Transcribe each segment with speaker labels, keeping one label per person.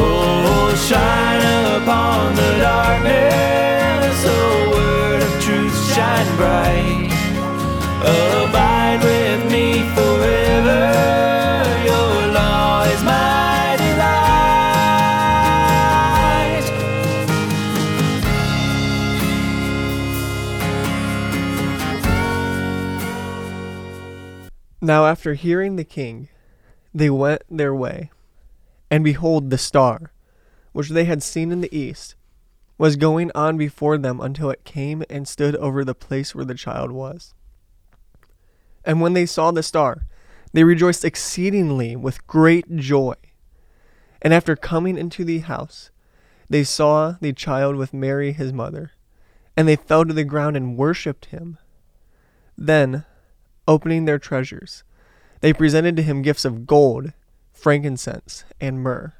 Speaker 1: Oh, shine upon the darkness, oh, word of truth, shine bright. Abide with me forever, your law is my delight.
Speaker 2: Now after hearing the king, they went their way. And behold, the star, which they had seen in the east, was going on before them until it came and stood over the place where the child was. And when they saw the star, they rejoiced exceedingly with great joy. And after coming into the house, they saw the child with Mary his mother, and they fell to the ground and worshipped him. Then, opening their treasures, they presented to him gifts of gold, frankincense, and myrrh.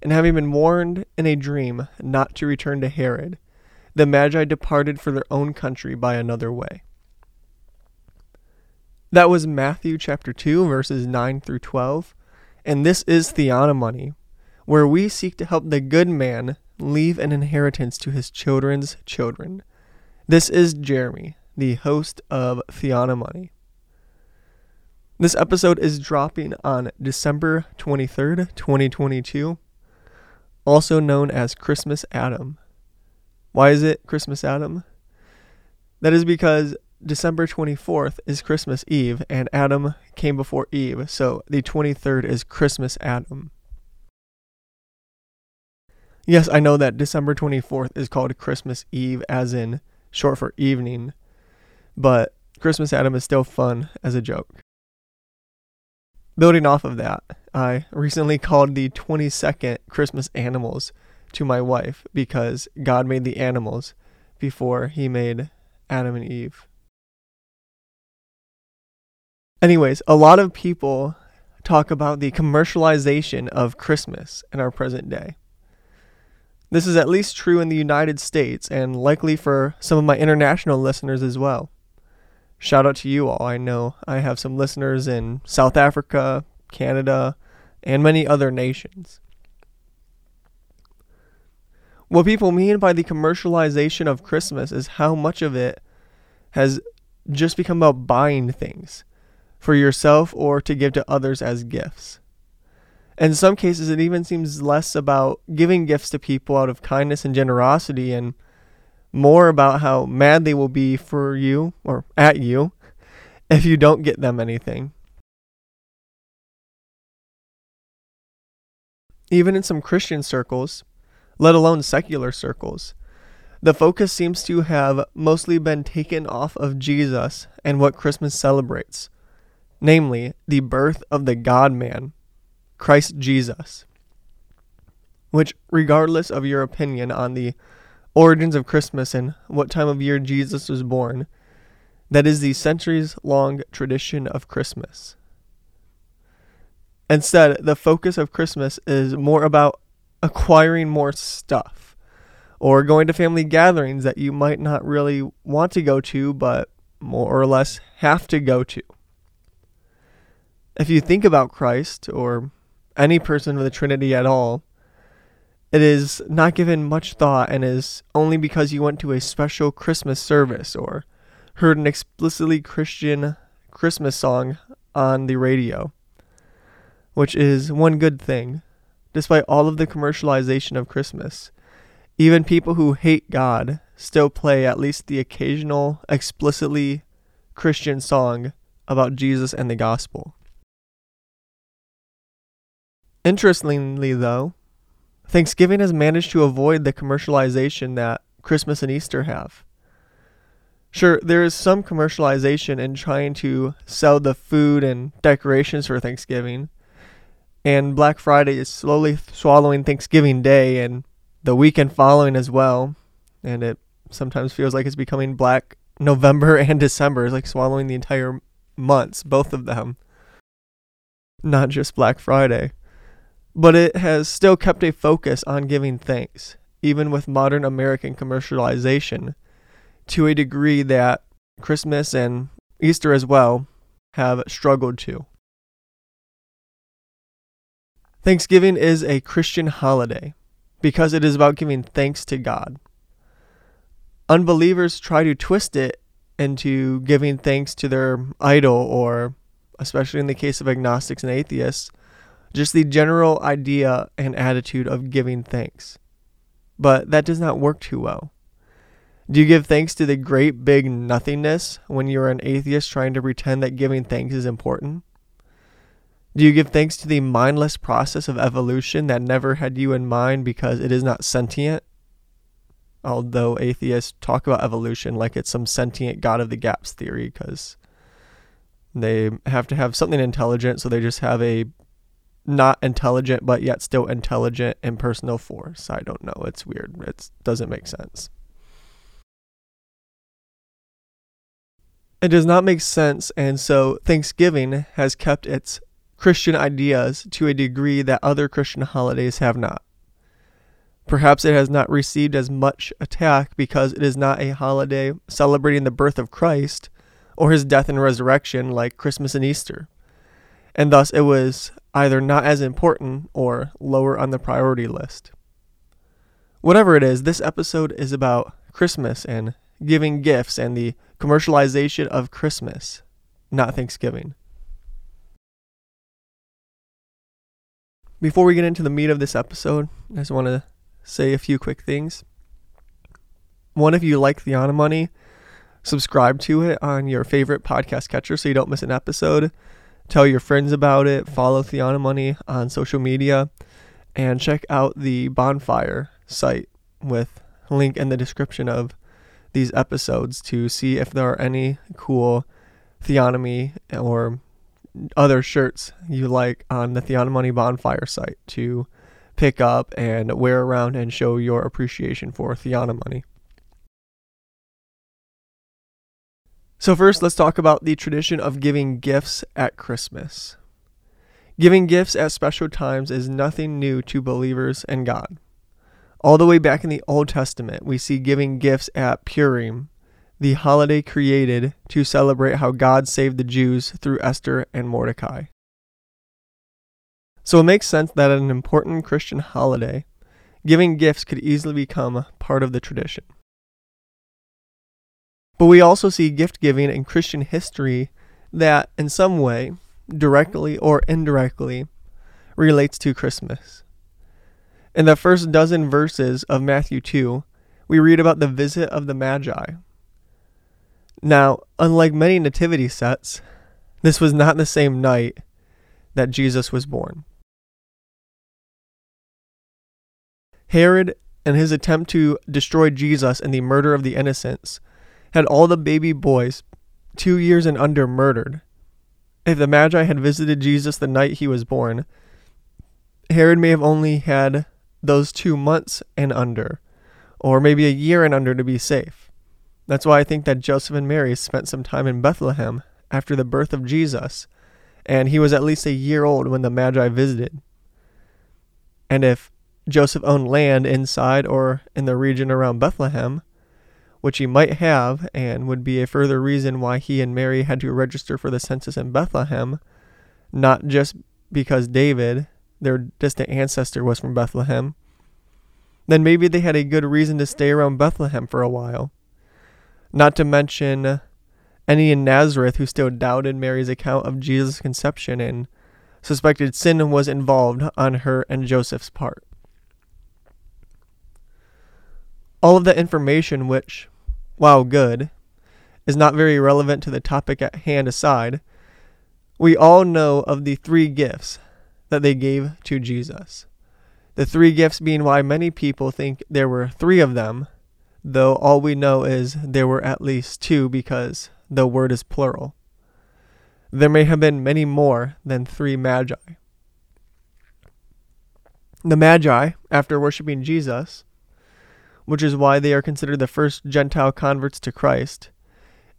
Speaker 2: And having been warned in a dream not to return to Herod, the Magi departed for their own country by another way. That was Matthew chapter 2, verses 9 through 12. And this is Theonomony, where we seek to help the good man leave an inheritance to his children's children. This is Jeremy, the host of Theonomony. This episode is dropping on December 23rd, 2022, also known as Christmas Adam. Why is it Christmas Adam? That is because December 24th is Christmas Eve, and Adam came before Eve, so the 23rd is Christmas Adam. Yes, I know that December 24th is called Christmas Eve, as in short for evening, but Christmas Adam is still fun as a joke. Building off of that, I recently called the 22nd Christmas animals to my wife because God made the animals before he made Adam and Eve. Anyways, a lot of people talk about the commercialization of Christmas in our present day. This is at least true in the United States and likely for some of my international listeners as well. Shout out to you all. I know I have some listeners in South Africa, Canada, and many other nations. What people mean by the commercialization of Christmas is how much of it has just become about buying things for yourself or to give to others as gifts. In some cases, it even seems less about giving gifts to people out of kindness and generosity and more about how mad they will be for you or at you if you don't get them anything. Even in some Christian circles, let alone secular circles, the focus seems to have mostly been taken off of Jesus and what Christmas celebrates, namely the birth of the God man, Christ Jesus. Which, regardless of your opinion on the origins of Christmas and what time of year Jesus was born, that is the centuries long tradition of Christmas. Instead, the focus of Christmas is more about acquiring more stuff or going to family gatherings that you might not really want to go to, but more or less have to go to. If you think about Christ or any person of the Trinity at all, it is not given much thought and is only because you went to a special Christmas service or heard an explicitly Christian Christmas song on the radio, which is one good thing. Despite all of the commercialization of Christmas, even people who hate God still play at least the occasional explicitly Christian song about Jesus and the gospel. Interestingly, though, Thanksgiving has managed to avoid the commercialization that Christmas and Easter have. Sure, there is some commercialization in trying to sell the food and decorations for Thanksgiving, and Black Friday is slowly swallowing Thanksgiving Day and the weekend following as well, and it sometimes feels like it's becoming Black November and December, like swallowing the entire months, both of them, not just Black Friday but it has still kept a focus on giving thanks, even with modern American commercialization, to a degree that Christmas and Easter as well have struggled to. Thanksgiving is a Christian holiday because it is about giving thanks to God. Unbelievers try to twist it into giving thanks to their idol, or, especially in the case of agnostics and atheists, just the general idea and attitude of giving thanks. But that does not work too well. Do you give thanks to the great big nothingness when you're an atheist trying to pretend that giving thanks is important? Do you give thanks to the mindless process of evolution that never had you in mind because it is not sentient? Although atheists talk about evolution like it's some sentient God of the gaps theory because they have to have something intelligent, so they just have a not intelligent but yet still intelligent impersonal force. I don't know. It's weird. It doesn't make sense. It does not make sense, and so Thanksgiving has kept its Christian ideas to a degree that other Christian holidays have not. Perhaps it has not received as much attack because it is not a holiday celebrating the birth of Christ or his death and resurrection like Christmas and Easter. And thus it was either not as important or lower on the priority list. Whatever it is, this episode is about Christmas and giving gifts and the commercialization of Christmas, not Thanksgiving. Before we get into the meat of this episode, I just want to say a few quick things. One, if you like Theonomony, subscribe to it on your favorite podcast catcher so you don't miss an episode. Tell your friends about it. Follow Theonomony on social media. And check out the Bonfire site with link in the description of these episodes to see if there are any cool theonomy or other shirts you like on the Theonomony Bonfire site to pick up and wear around and show your appreciation for Theonomony. So, first, let's talk about the tradition of giving gifts at Christmas. Giving gifts at special times is nothing new to believers and God. All the way back in the Old Testament, we see giving gifts at Purim, the holiday created to celebrate how God saved the Jews through Esther and Mordecai. So it makes sense that at an important Christian holiday, giving gifts could easily become part of the tradition. But we also see gift giving in Christian history that, in some way, directly or indirectly, relates to Christmas. In the first dozen verses of Matthew 2, we read about the visit of the Magi. Now, unlike many nativity sets, this was not the same night that Jesus was born. Herod, in his attempt to destroy Jesus and the murder of the innocents, had all the baby boys, two years and under, murdered. If the Magi had visited Jesus the night he was born, Herod may have only had those two months and under, or maybe a year and under to be safe. That's why I think that Joseph and Mary spent some time in Bethlehem after the birth of Jesus, and he was at least a year old when the Magi visited. And if Joseph owned land inside or in the region around Bethlehem, which he might have, and would be a further reason why he and Mary had to register for the census in Bethlehem, not just because David their distant ancestor was from Bethlehem, then maybe they had a good reason to stay around Bethlehem for a while. Not to mention any in Nazareth who still doubted Mary's account of Jesus' conception and suspected sin was involved on her and Joseph's part. All of that information, which, while good, is not very relevant to the topic at hand aside, we all know of the three gifts that they gave to Jesus. The three gifts being why many people think there were three of them, though all we know is there were at least two because the word is plural. There may have been many more than three magi. The magi, after worshiping Jesus, which is why they are considered the first Gentile converts to Christ,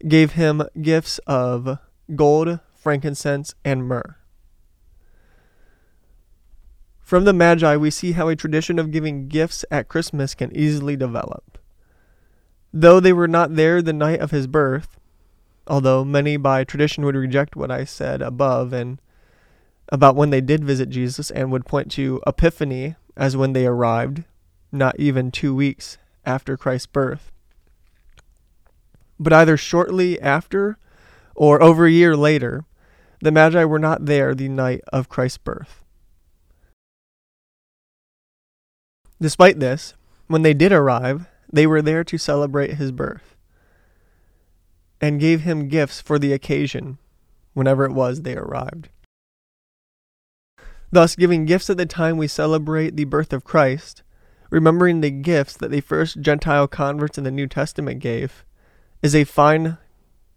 Speaker 2: gave him gifts of gold, frankincense, and myrrh. From the Magi, we see how a tradition of giving gifts at Christmas can easily develop. Though they were not there the night of his birth, although many by tradition would reject what I said above and about when they did visit Jesus and would point to Epiphany as when they arrived, not even two weeks after Christ's birth. But either shortly after or over a year later, the Magi were not there the night of Christ's birth. Despite this, when they did arrive, they were there to celebrate his birth and gave him gifts for the occasion whenever it was they arrived. Thus, giving gifts at the time we celebrate the birth of Christ, remembering the gifts that the first Gentile converts in the New Testament gave, is a fine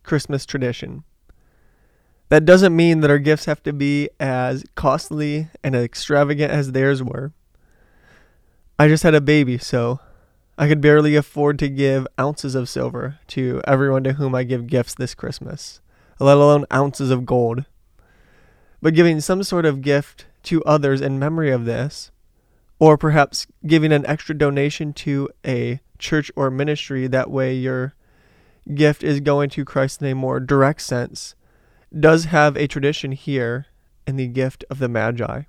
Speaker 2: Christmas tradition. That doesn't mean that our gifts have to be as costly and extravagant as theirs were. I just had a baby, so I could barely afford to give ounces of silver to everyone to whom I give gifts this Christmas, let alone ounces of gold. But giving some sort of gift to others in memory of this, or perhaps giving an extra donation to a church or ministry, that way your gift is going to Christ in a more direct sense, does have a tradition here in the gift of the Magi.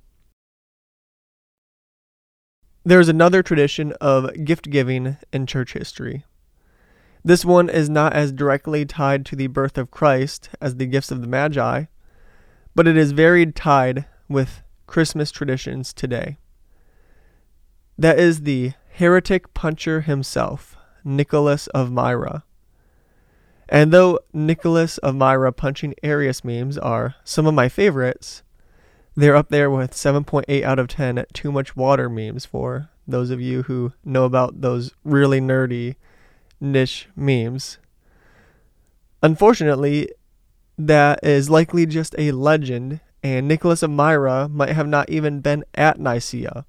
Speaker 2: There's another tradition of gift giving in church history. This one is not as directly tied to the birth of Christ as the gifts of the Magi, but it is very tied with Christmas traditions today. That is the heretic puncher himself, Nicholas of Myra. And though Nicholas of Myra punching Arius memes are some of my favorites, they're up there with 7.8 out of 10 too much water memes for those of you who know about those really nerdy niche memes. Unfortunately, that is likely just a legend, and Nicholas of Myra might have not even been at Nicaea.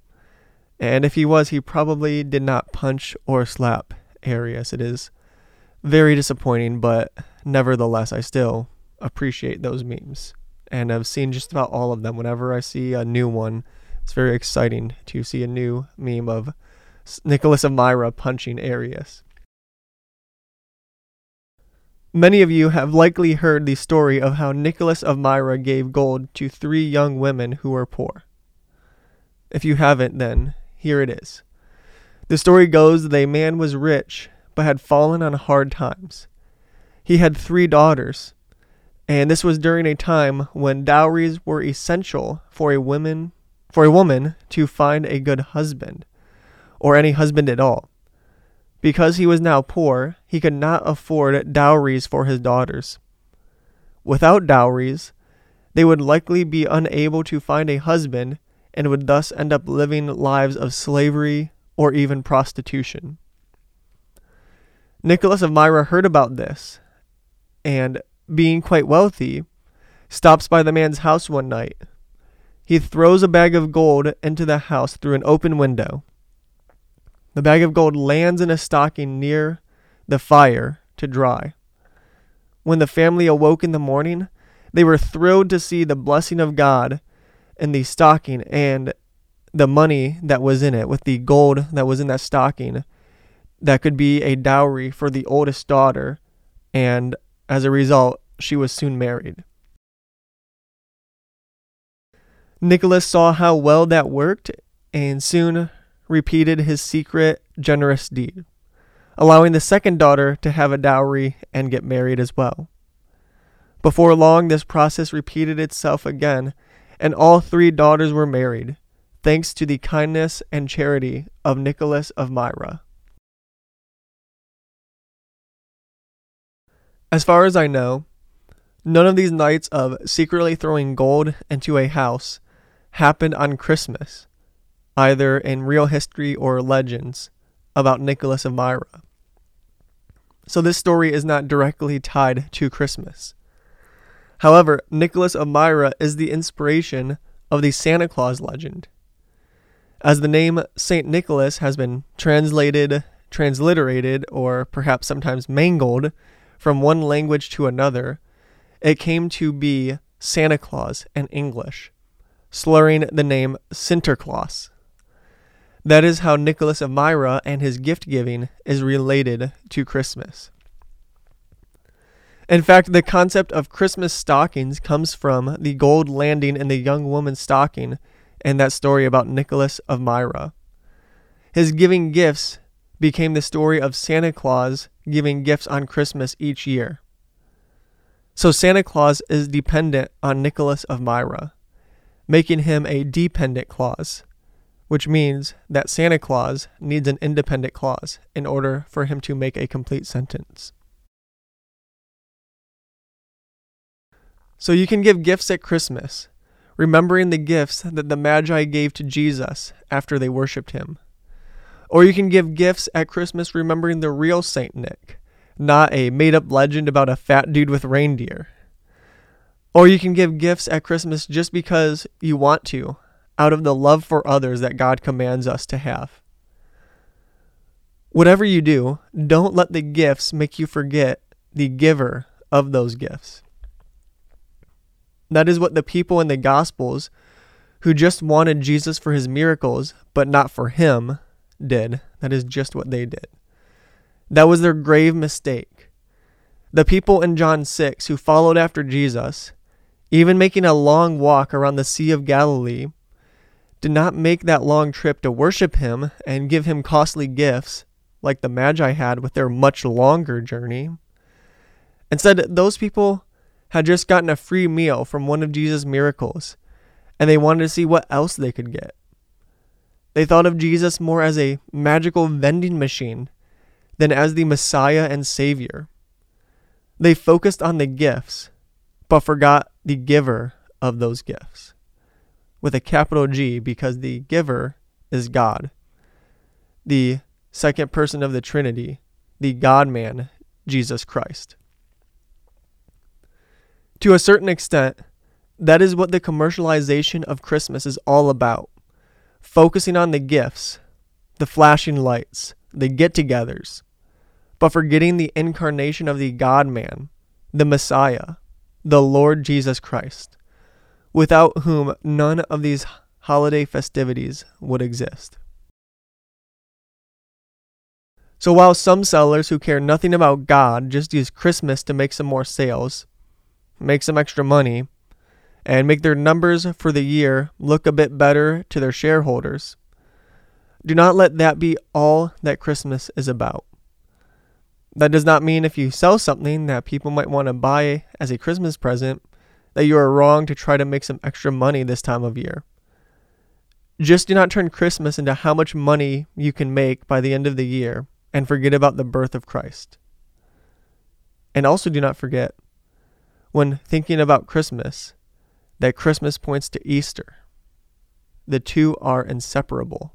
Speaker 2: And if he was, he probably did not punch or slap Arius. It is very disappointing, but nevertheless, I still appreciate those memes. And I've seen just about all of them. Whenever I see a new one, it's very exciting to see a new meme of Nicholas of Myra punching Arius. Many of you have likely heard the story of how Nicholas of Myra gave gold to three young women who were poor. If you haven't, then here it is. The story goes that a man was rich but had fallen on hard times. He had three daughters, and this was during a time when dowries were essential for a woman for a woman to find a good husband, or any husband at all. Because he was now poor, he could not afford dowries for his daughters. Without dowries, they would likely be unable to find a husband and would thus end up living lives of slavery or even prostitution. Nicholas of Myra heard about this, and, being quite wealthy, stops by the man's house one night. He throws a bag of gold into the house through an open window. The bag of gold lands in a stocking near the fire to dry. When the family awoke in the morning, they were thrilled to see the blessing of God in the stocking and the money that was in it, with the gold that was in that stocking that could be a dowry for the oldest daughter, and as a result, she was soon married. Nicholas saw how well that worked and soon repeated his secret, generous deed, allowing the second daughter to have a dowry and get married as well. Before long, this process repeated itself again, and all three daughters were married, thanks to the kindness and charity of Nicholas of Myra. As far as I know, none of these nights of secretly throwing gold into a house happened on Christmas, either in real history or legends about Nicholas of Myra. So this story is not directly tied to Christmas. However, Nicholas of Myra is the inspiration of the Santa Claus legend. As the name St. Nicholas has been translated, transliterated, or perhaps sometimes mangled from one language to another, it came to be Santa Claus in English, slurring the name Sinterklaas. That is how Nicholas of Myra and his gift giving is related to Christmas. In fact, the concept of Christmas stockings comes from the gold landing in the young woman's stocking and that story about Nicholas of Myra. His giving gifts became the story of Santa Claus giving gifts on Christmas each year. So Santa Claus is dependent on Nicholas of Myra, making him a dependent clause, which means that Santa Claus needs an independent clause in order for him to make a complete sentence. So you can give gifts at Christmas, remembering the gifts that the Magi gave to Jesus after they worshiped him. Or you can give gifts at Christmas remembering the real Saint Nick, not a made up legend about a fat dude with reindeer. Or you can give gifts at Christmas just because you want to, out of the love for others that God commands us to have. Whatever you do, don't let the gifts make you forget the giver of those gifts. That is what the people in the Gospels who just wanted Jesus for his miracles, but not for him, did. That is just what they did. That was their grave mistake. The people in John 6 who followed after Jesus, even making a long walk around the Sea of Galilee, did not make that long trip to worship him and give him costly gifts like the Magi had with their much longer journey. Instead, those people had just gotten a free meal from one of Jesus' miracles, and they wanted to see what else they could get. They thought of Jesus more as a magical vending machine than as the Messiah and Savior. They focused on the gifts, but forgot the giver of those gifts, with a capital G because the giver is God, the second person of the Trinity, the God man, Jesus Christ. To a certain extent, that is what the commercialization of Christmas is all about focusing on the gifts, the flashing lights, the get togethers, but forgetting the incarnation of the God man, the Messiah, the Lord Jesus Christ, without whom none of these holiday festivities would exist. So while some sellers who care nothing about God just use Christmas to make some more sales, make some extra money, and make their numbers for the year look a bit better to their shareholders. Do not let that be all that Christmas is about. That does not mean if you sell something that people might want to buy as a Christmas present that you are wrong to try to make some extra money this time of year. Just do not turn Christmas into how much money you can make by the end of the year and forget about the birth of Christ. And also do not forget when thinking about Christmas that Christmas points to Easter. The two are inseparable.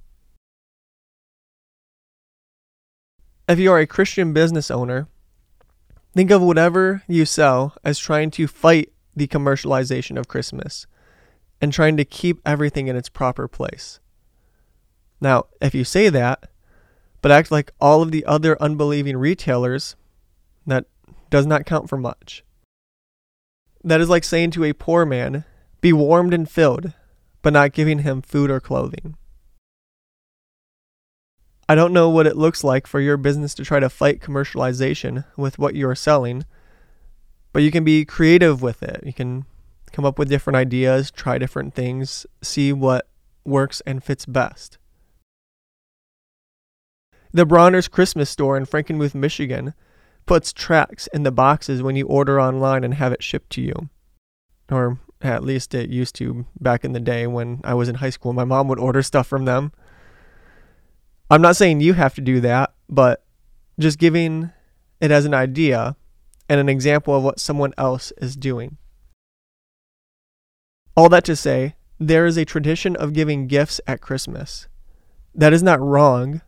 Speaker 2: If you are a Christian business owner, think of whatever you sell as trying to fight the commercialization of Christmas and trying to keep everything in its proper place. Now, if you say that, but act like all of the other unbelieving retailers, that does not count for much. That is like saying to a poor man, Be warmed and filled, but not giving him food or clothing. I don't know what it looks like for your business to try to fight commercialization with what you are selling, but you can be creative with it. You can come up with different ideas, try different things, see what works and fits best. The Bronner's Christmas store in Frankenmuth, Michigan puts tracks in the boxes when you order online and have it shipped to you. Or at least it used to back in the day when I was in high school. My mom would order stuff from them. I'm not saying you have to do that, but just giving it as an idea and an example of what someone else is doing. All that to say, there is a tradition of giving gifts at Christmas. That is not wrong,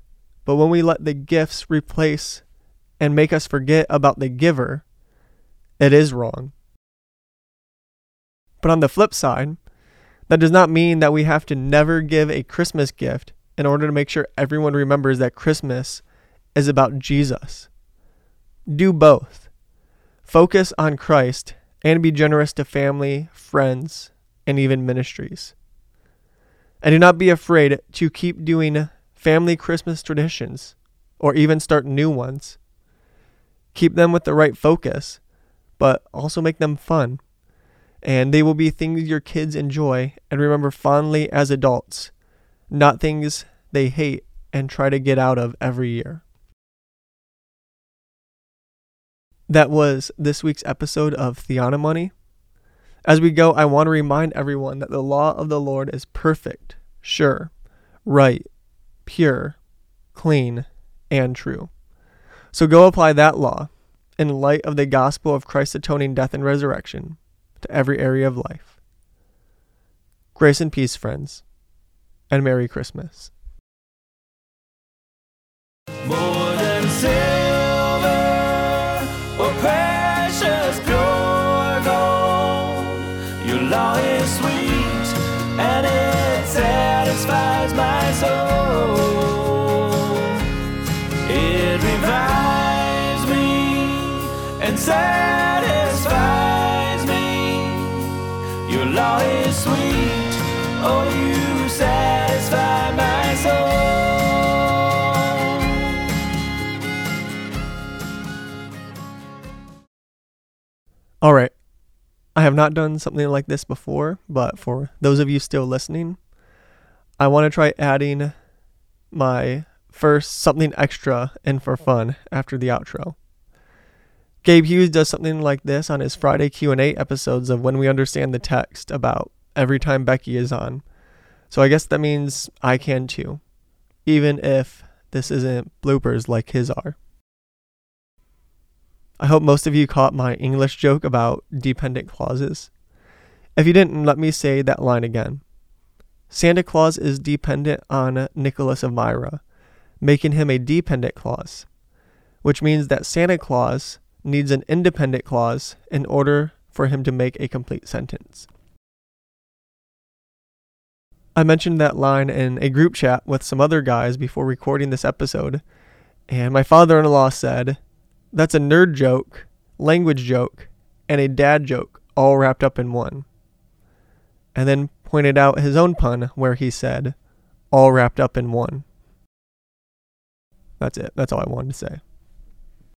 Speaker 2: but when we let the gifts replace and make us forget about the giver, it is wrong. But on the flip side, that does not mean that we have to never give a Christmas gift in order to make sure everyone remembers that Christmas is about Jesus. Do both. Focus on Christ and be generous to family, friends, and even ministries. And do not be afraid to keep doing family Christmas traditions or even start new ones. Keep them with the right focus, but also make them fun. And they will be things your kids enjoy and remember fondly as adults, not things they hate and try to get out of every year. That was this week's episode of Theonomony. As we go, I want to remind everyone that the law of the Lord is perfect, sure, right, pure, clean, and true. So go apply that law in light of the gospel of Christ's atoning death and resurrection to every area of life. Grace and peace, friends, and Merry Christmas.
Speaker 1: More satisfies me. Your law is sweet, oh, you satisfy my soul.
Speaker 2: All right. I have not done something like this before, but for those of you still listening, I want to try adding my first something extra in for fun after the outro. Gabe Hughes does something like this on his Friday Q&A episodes of When We Understand the Text about every time Becky is on. So I guess that means I can too, even if this isn't bloopers like his are. I hope most of you caught my English joke about dependent clauses. If you didn't, let me say that line again. Santa Claus is dependent on Nicholas of Myra, making him a dependent clause, which means that Santa Claus needs an independent clause in order for him to make a complete sentence. I mentioned that line in a group chat with some other guys before recording this episode, and my father in law said, That's a nerd joke, language joke, and a dad joke all wrapped up in one. And then pointed out his own pun where he said, All wrapped up in one. That's it. That's all I wanted to say.